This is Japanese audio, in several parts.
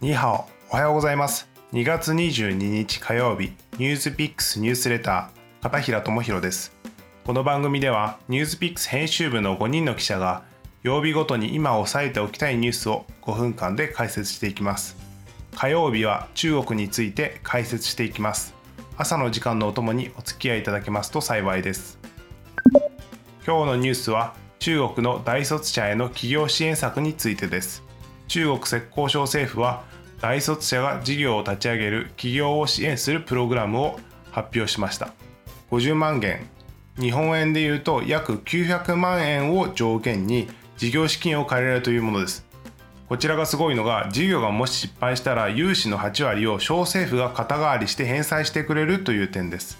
ニーハオ、おはようございます。2月22日火曜日、ニュースピックスニュースレター、片平智弘です。この番組では、ニュースピックス編集部の5人の記者が、曜日ごとに今押さえておきたいニュースを5分間で解説していきます。火曜日は中国について解説していきます。朝の時間のお供にお付き合いいただけますと幸いです。今日のニュースは中国の大卒者への企業支援策についてです。中国浙江省政府は大卒者が事業を立ち上げる企業を支援するプログラムを発表しました。50万元。日本円でいうと約900万円を上限に事業資金を借りられるというものです。こちらがすごいのが事業がもし失敗したら融資の8割を小政府が肩代わりして返済してくれるという点です。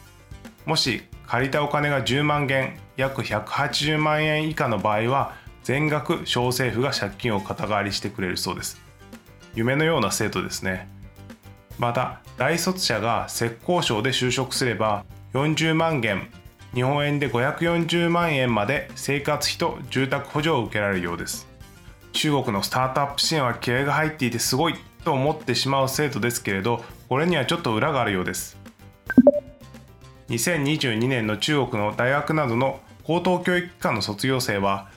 もし借りたお金が10万元約180万円以下の場合は全額小政府が借金を肩代わりしてくれるそうです。夢のような制度ですね。また大卒者が浙江省で就職すれば40万元日本円で540万円まで生活費と住宅補助を受けられるようです。中国のスタートアップ支援は気合が入っていてすごいと思ってしまう制度ですけれどこれにはちょっと裏があるようです。2022年の中国の大学などの高等教育機関の卒業生は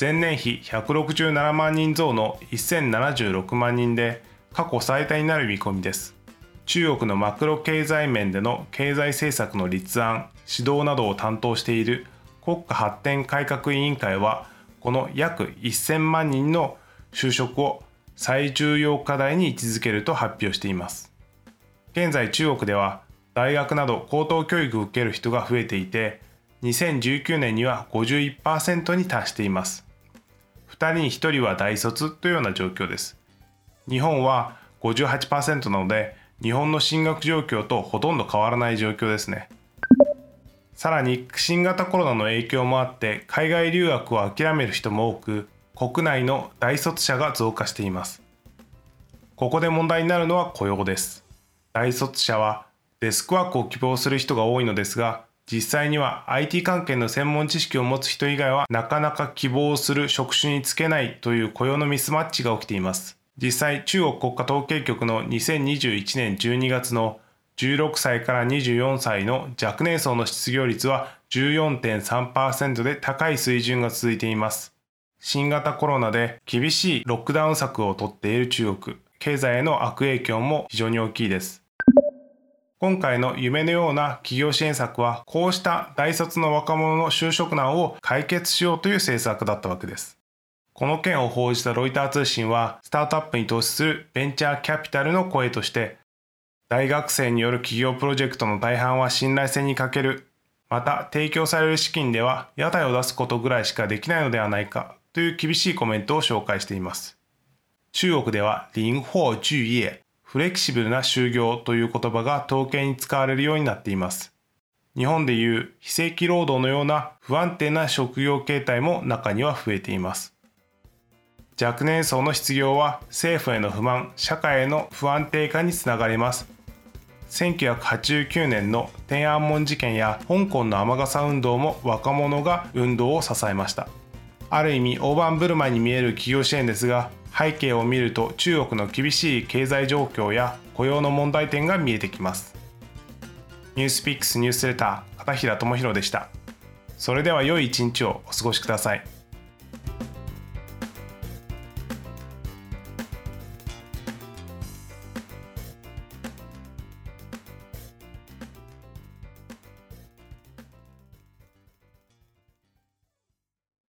前年比167万人増の1076万人で過去最多になる見込みです。中国のマクロ経済面での経済政策の立案指導などを担当している国家発展改革委員会はこの約1000万人の就職を最重要課題に位置づけると発表しています。現在中国では大学など高等教育を受ける人が増えていて2019年には51%に達しています。2人に1人は大卒というような状況です。日本は58%なので日本の進学状況とほとんど変わらない状況ですね。さらに新型コロナの影響もあって海外留学を諦める人も多く国内の大卒者が増加しています。ここで問題になるのは雇用です。大卒者はデスクワークを希望する人が多いのですが実際には IT 関係の専門知識を持つ人以外はなかなか希望する職種に就けないという雇用のミスマッチが起きています。実際中国国家統計局の2021年12月の16歳から24歳の若年層の失業率は14.3%で高い水準が続いています。新型コロナで厳しいロックダウン策をとっている中国。経済への悪影響も非常に大きいです。今回の夢のような企業支援策はこうした大卒の若者の就職難を解決しようという政策だったわけです。この件を報じたロイター通信はスタートアップに投資するベンチャーキャピタルの声として大学生による企業プロジェクトの大半は信頼性に欠けるまた提供される資金では屋台を出すことぐらいしかできないのではないかという厳しいコメントを紹介しています。中国では林法聚业フレキシブルな就業という言葉が統計に使われるようになっています。日本でいう非正規労働のような不安定な職業形態も中には増えています。若年層の失業は政府への不満、社会への不安定化につながります。1989年の天安門事件や香港の雨傘運動も若者が運動を支えました。ある意味大盤振る舞いに見える企業支援ですが背景を見ると中国の厳しい経済状況や雇用の問題点が見えてきます。ニュースピックスニュースレター片平智弘でした。それでは良い一日をお過ごしください。